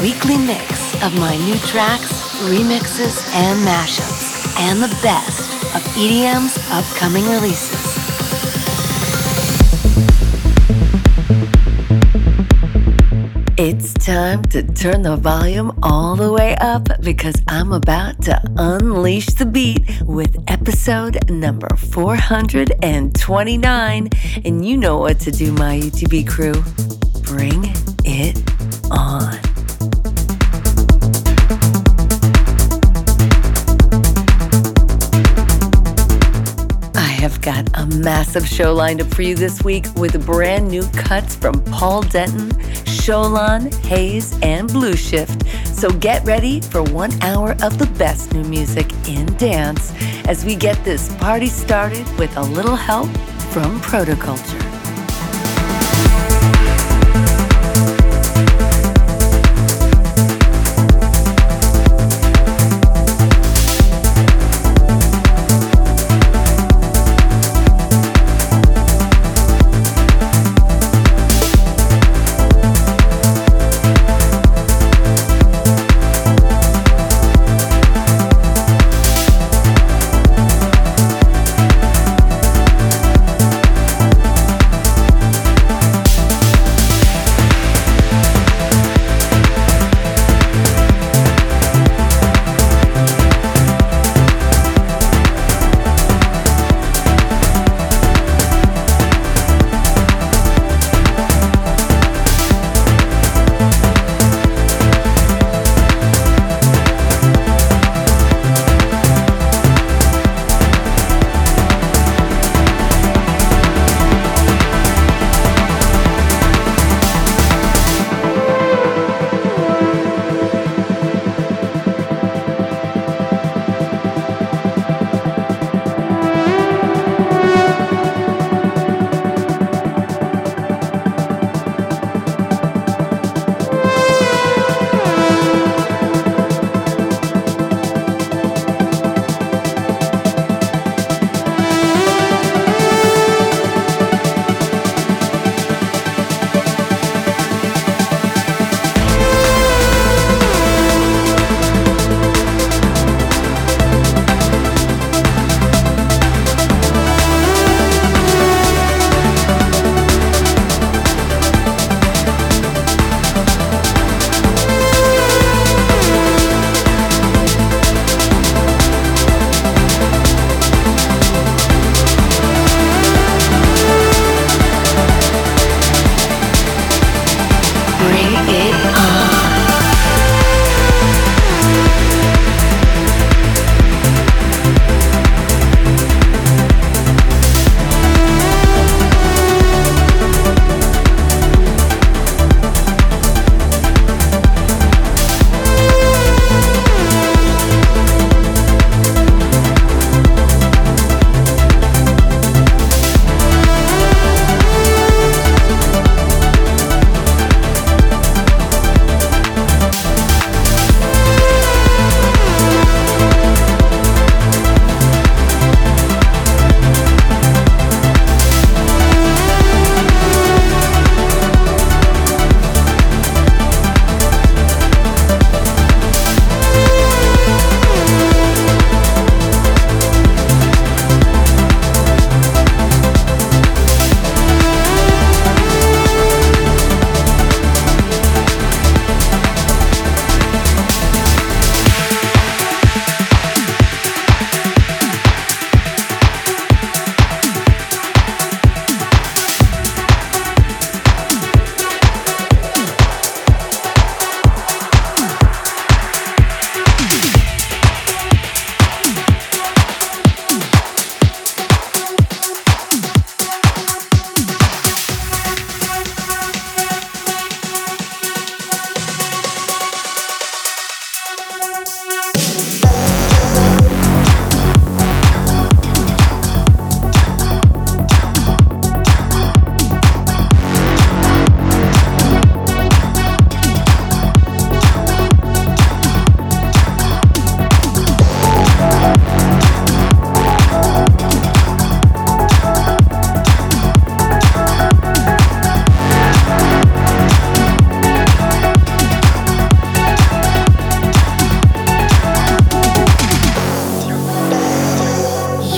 weekly mix of my new tracks, remixes, and mashups, and the best of EDM's upcoming releases. It's time to turn the volume all the way up because I'm about to unleash the beat with episode number 429. And you know what to do, my UTB crew. Bring massive show lined up for you this week with brand new cuts from Paul Denton, Sholan, Hayes, and Blue Shift. So get ready for one hour of the best new music in dance as we get this party started with a little help from Protoculture.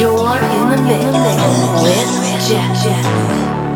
You're in the mix with Jack Jack.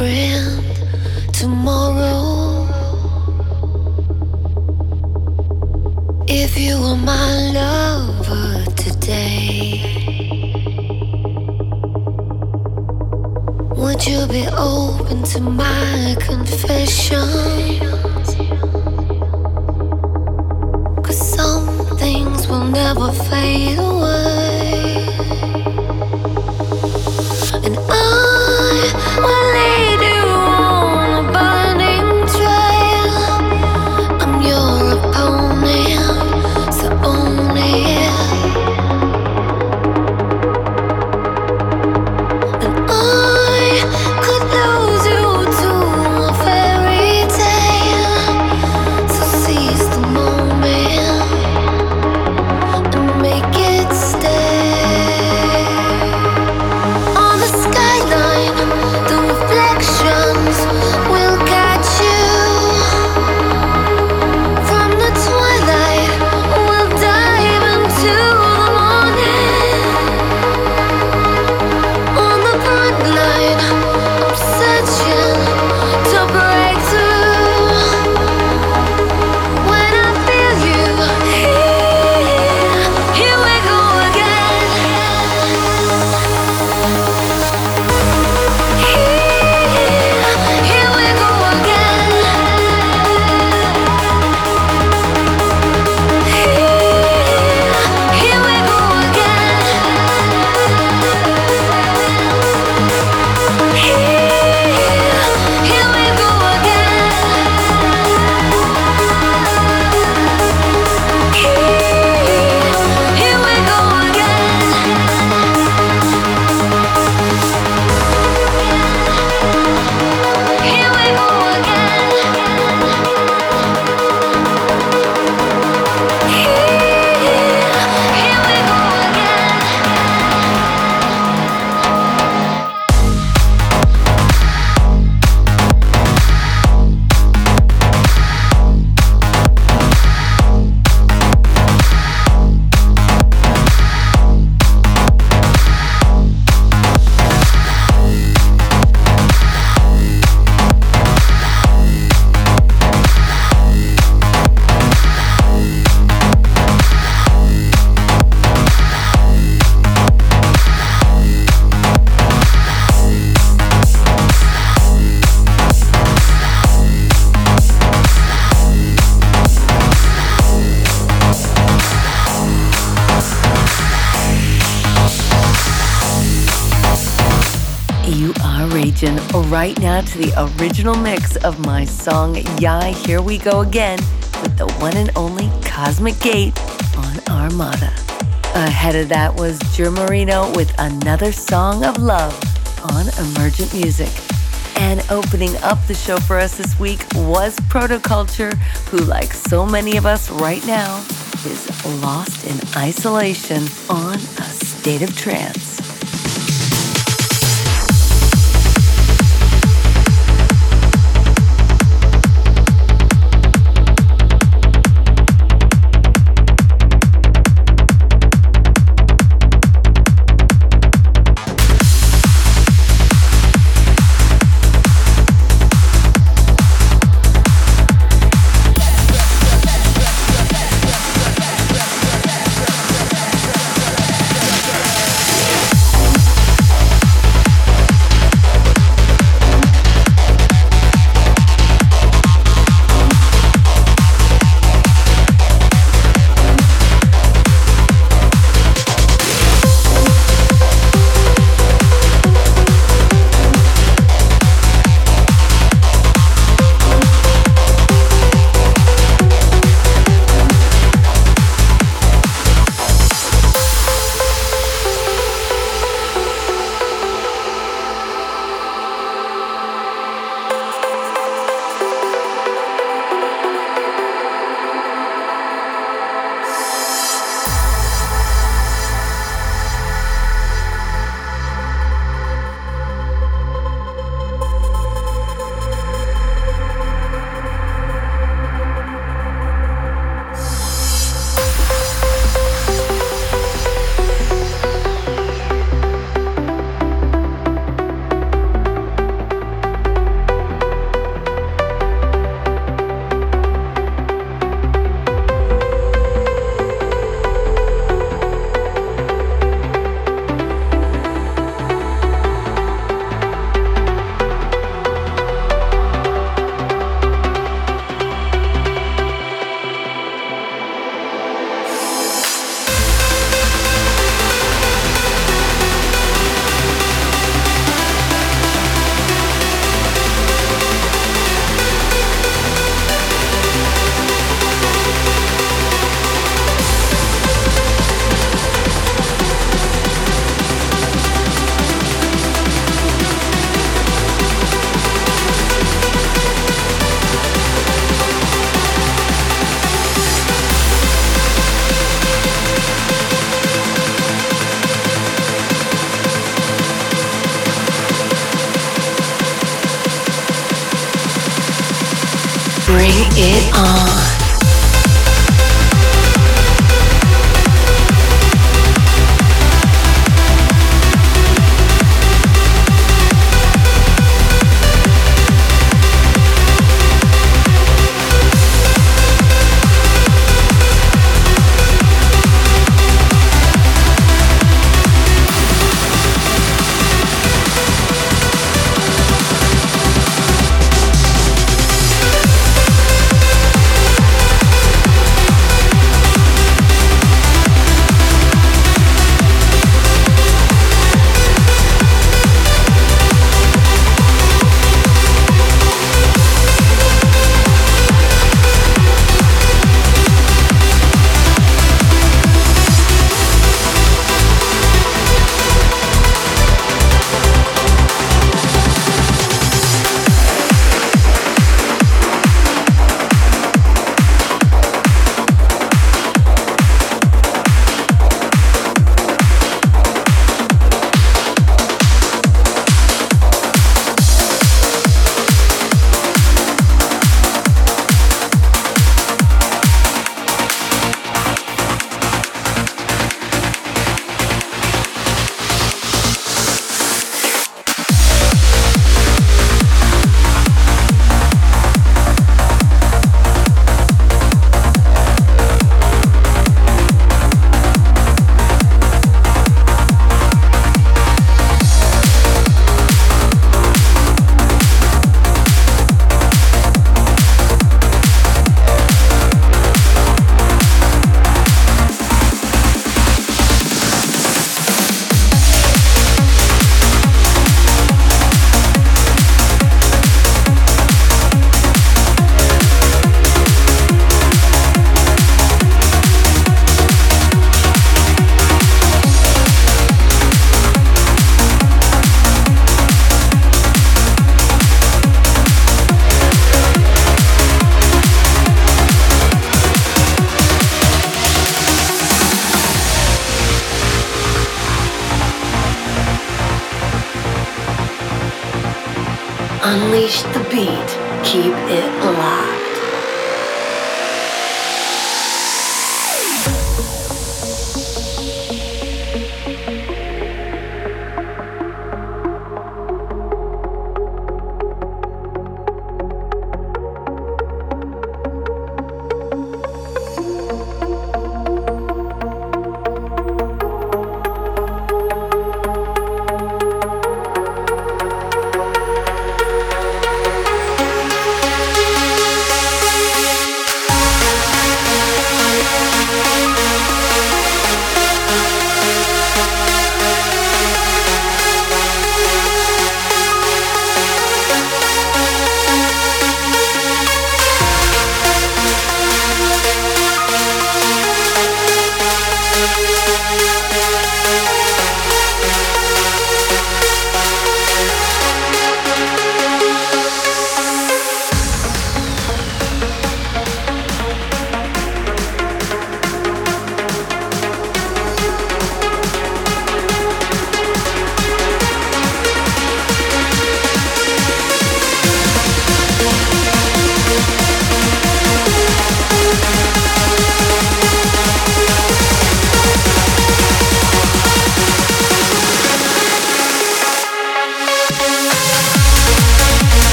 Friend to the original mix of my song Yeah, Here We Go Again with the one and only Cosmic Gate on Armada. Ahead of that was Germarino with another song of love on Emergent Music. And opening up the show for us this week was Protoculture, who, like so many of us right now, is lost in isolation on a state of trance. Bring it on.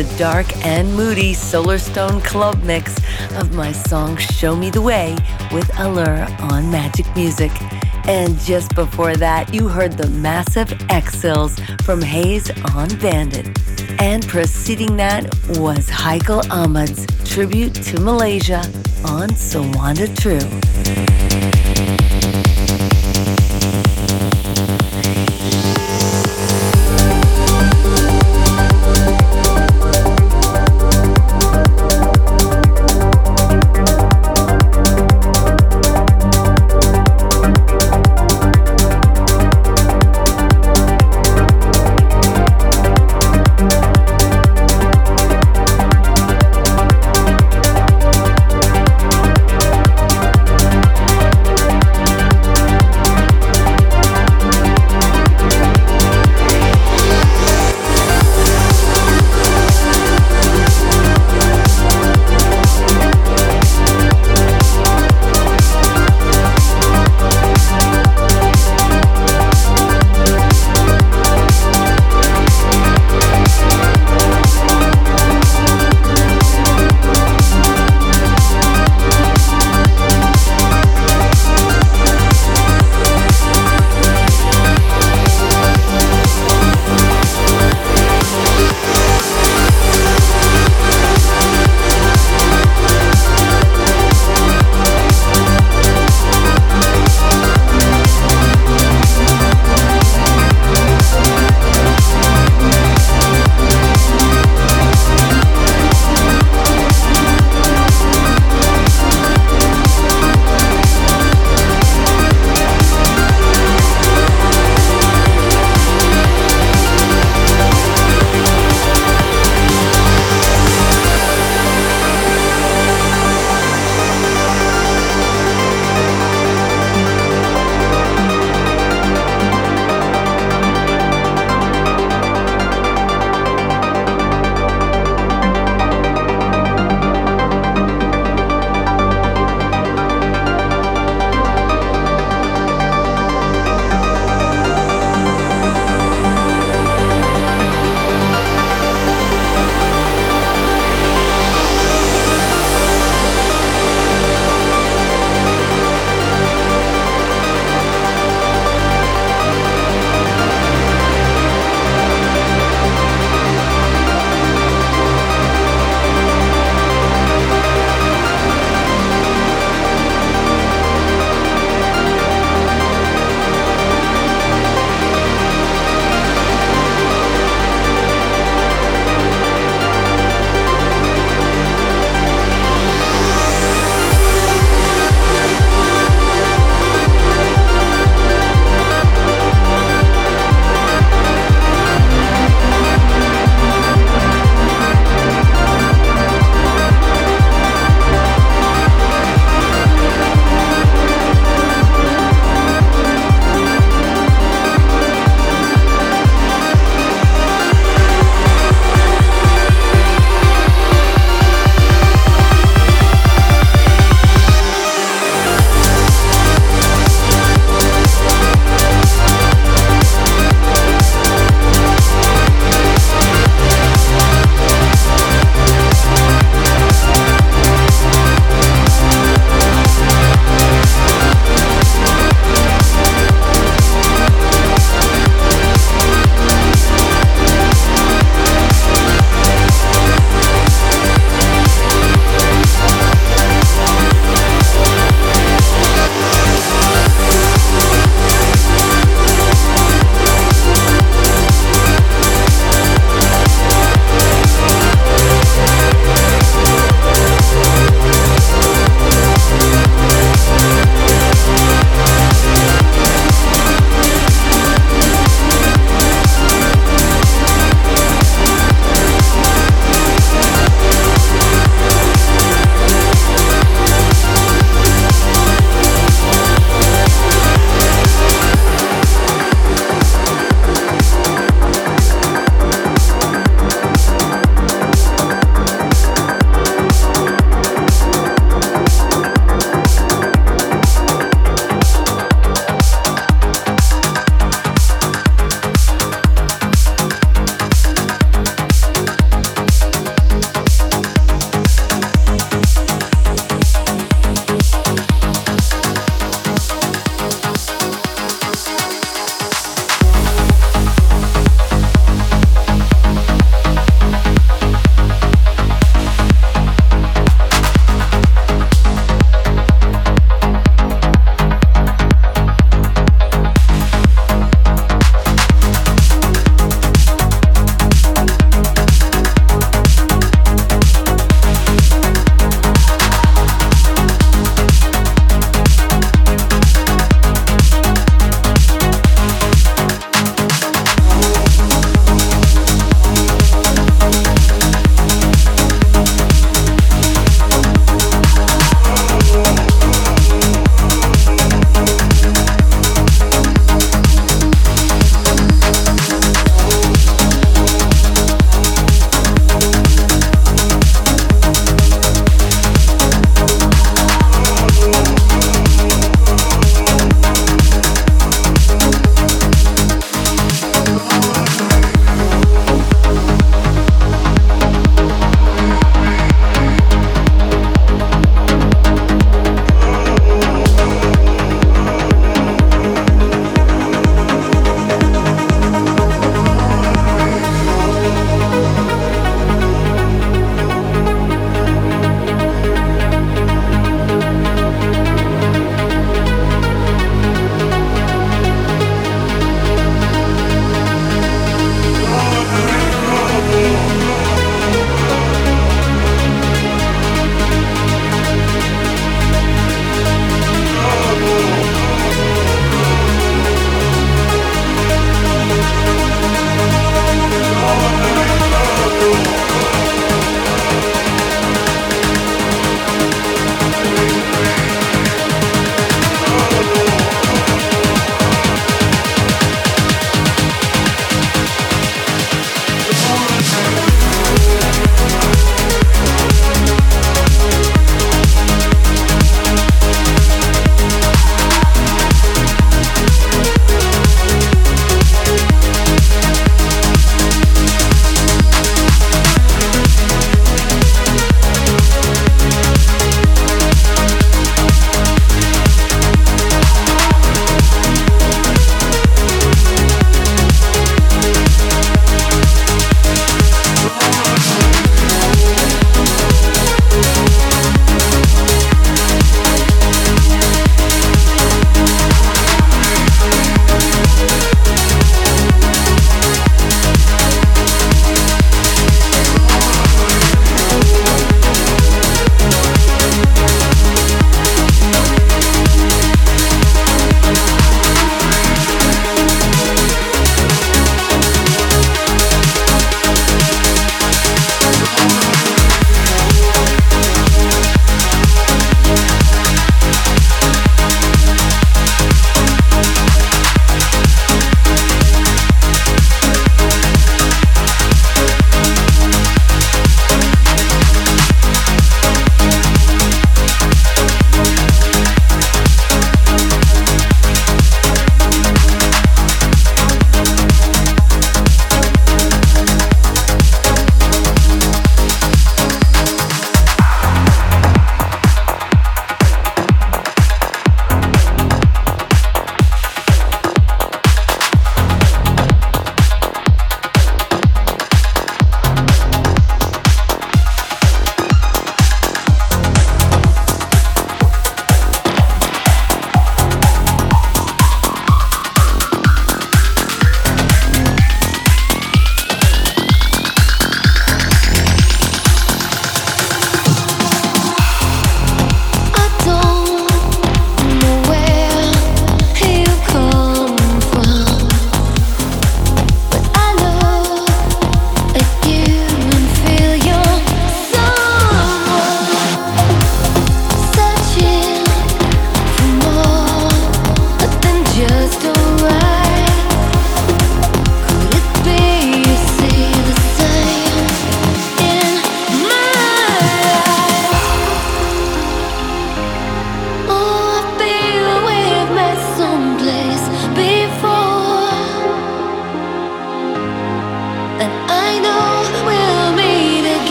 The dark and moody Solarstone Club mix of my song Show Me the Way with Allure on Magik Muzik. And just before that, you heard the massive Exils from Haze on Bandit. And preceding that was Haikal Ahmad's tribute to Malaysia on Suanda True.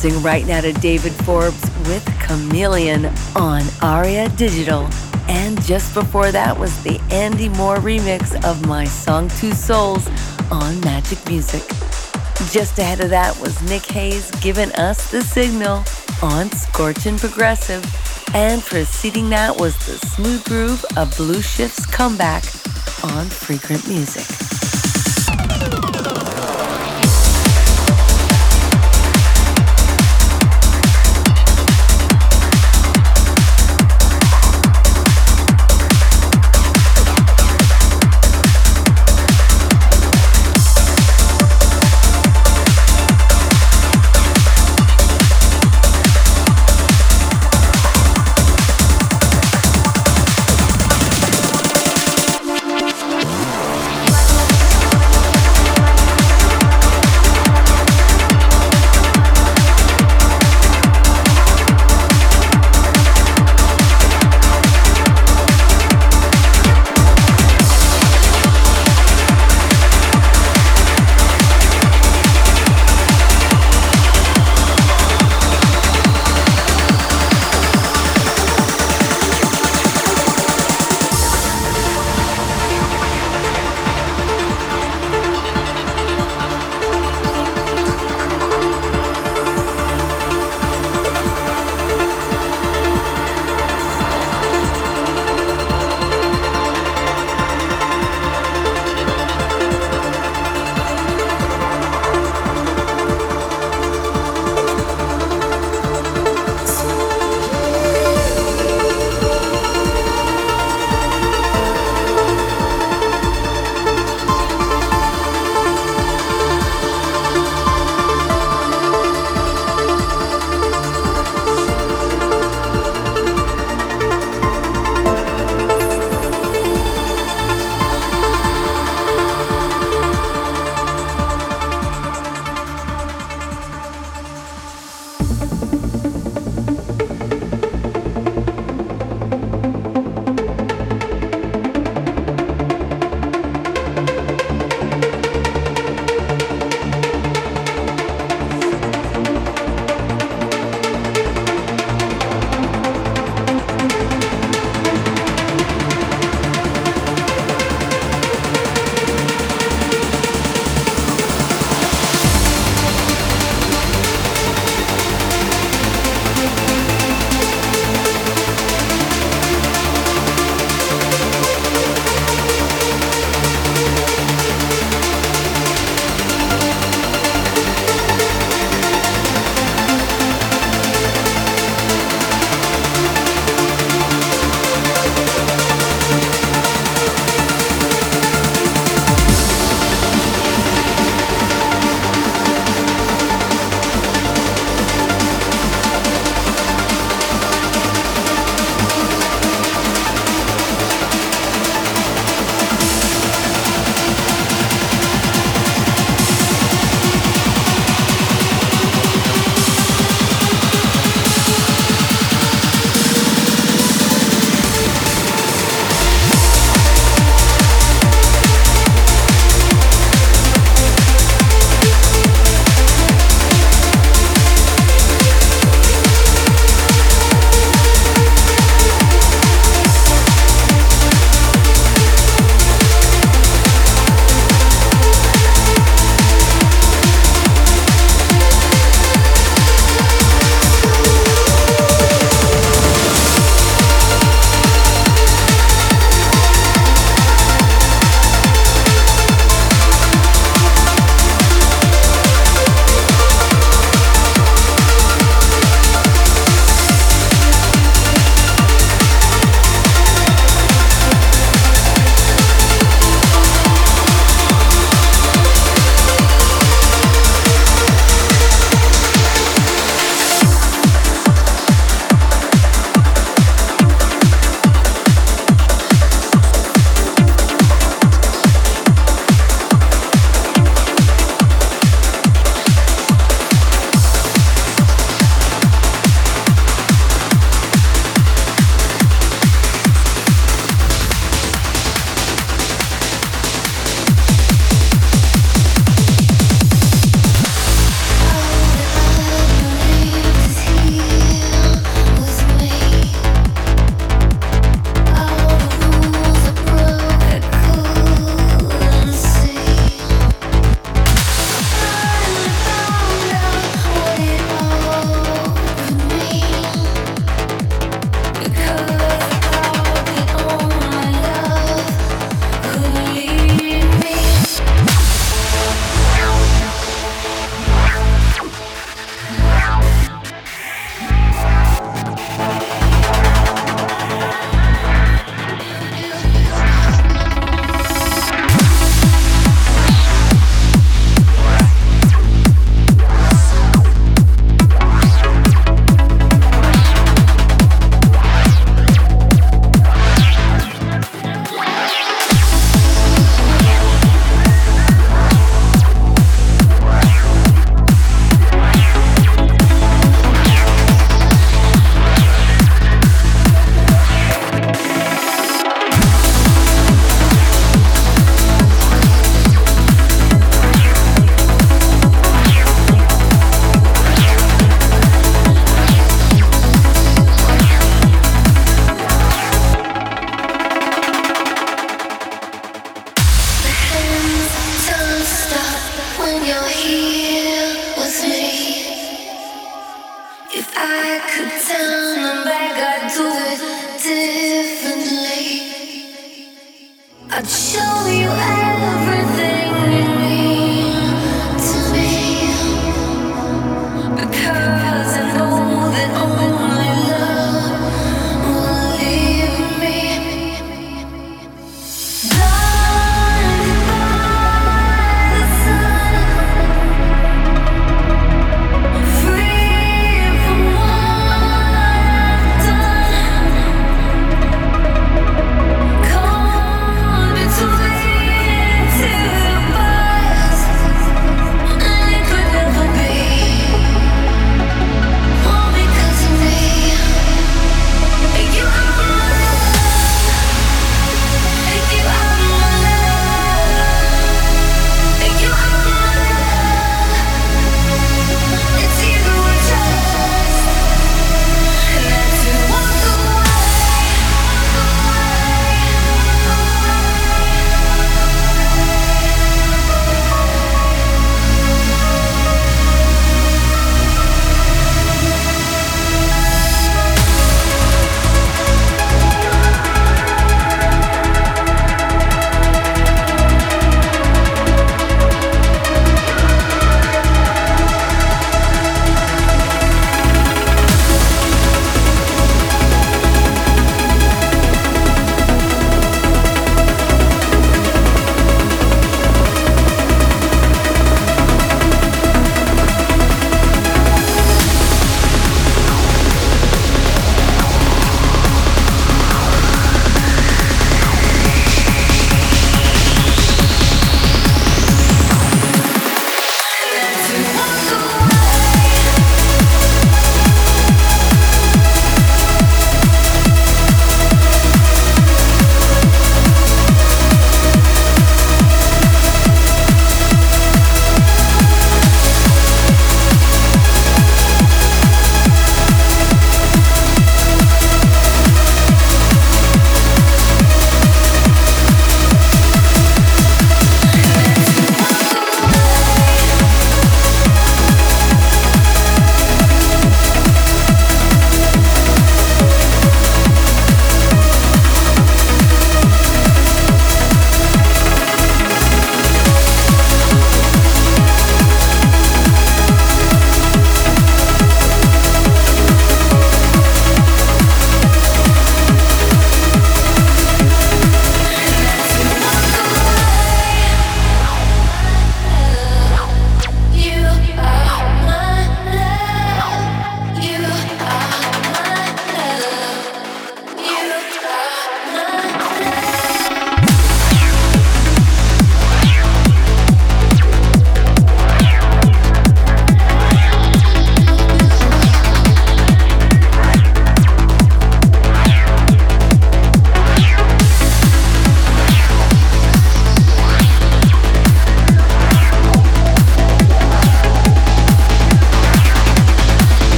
Dancing right now to David Forbes with Chameleon on Aria Digital. And just before that was the Andy Moore remix of my song Two Souls on Magik Muzik. Just ahead of that was Nick Hayes giving us the signal on Scorchin' Progressive. And preceding that was the smooth groove of Blue Shift's comeback on Frequent Music. I'd show you everything.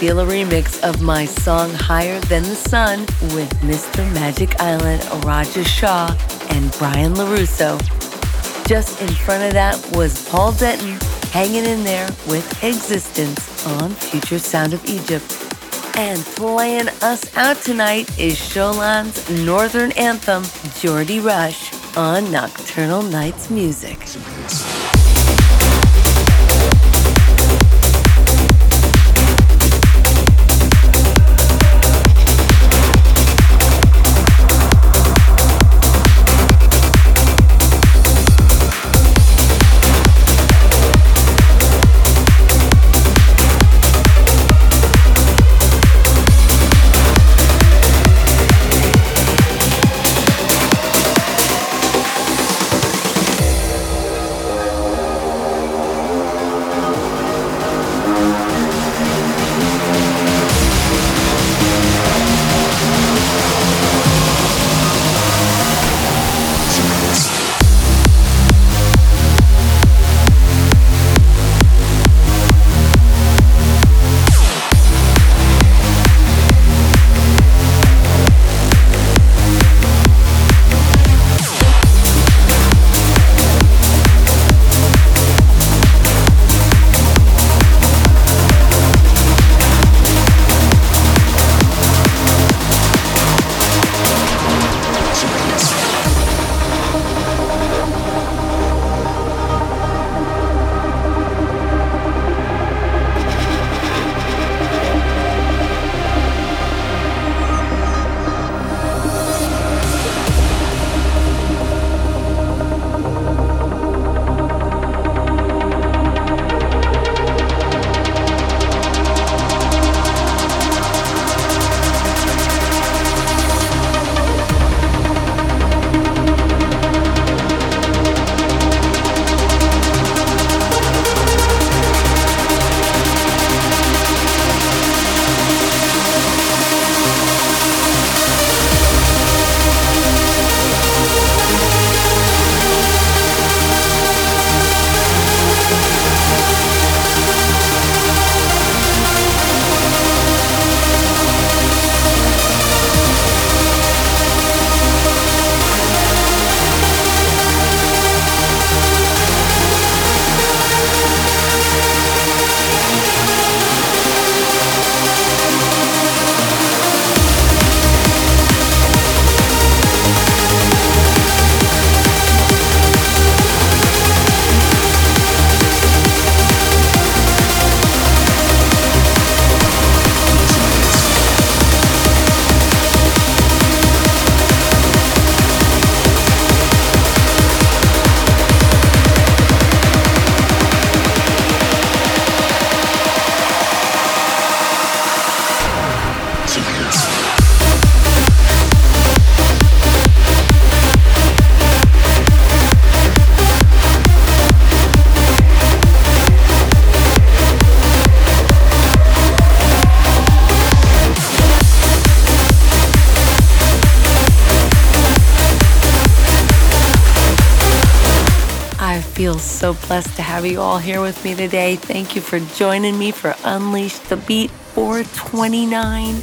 Feel a remix of my song Higher Than the Sun with Mr. Magic Island, Roger Shah, and Brian Laruso. Just in front of that was Paul Denton hanging in there with Existence on Future Sound of Egypt. And playing us out tonight is Sholan's Northern Anthem, Geordie Rush, on Nocturnal Knights Music. Have you all here with me today. Thank you for joining me for Unleash the Beat 429.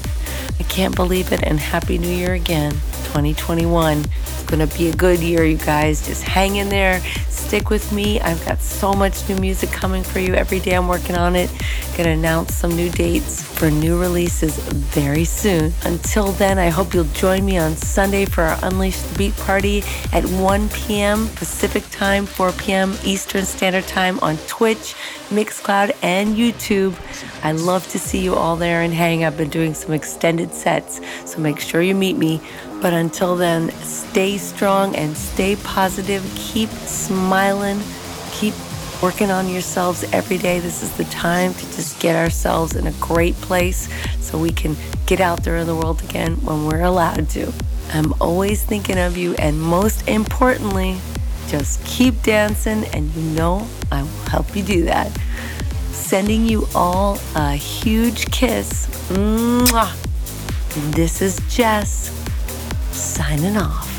I can't believe it, and Happy New Year again, 2021. It's gonna be a good year, you guys. Just hang in there, stick with me. I've got so much new music coming for you every day. I'm working on it. Gonna announce some new dates for new releases very soon. Until then, I hope you'll join me on Sunday for our Unleash the Beat party at 1 p.m. Pacific Time, 4 p.m. Eastern Standard Time on Twitch, Mixcloud, and YouTube. I love to see you all there and hang. I've been doing some extended sets, so make sure you meet me. But until then, stay strong and stay positive. Keep smiling. Keep working on yourselves every day. This is the time to just get ourselves in a great place so we can get out there in the world again when we're allowed to. I'm always thinking of you, and most importantly, just keep dancing, and you know I will help you do that. Sending you all a huge kiss. Mwah. This is Jess signing off.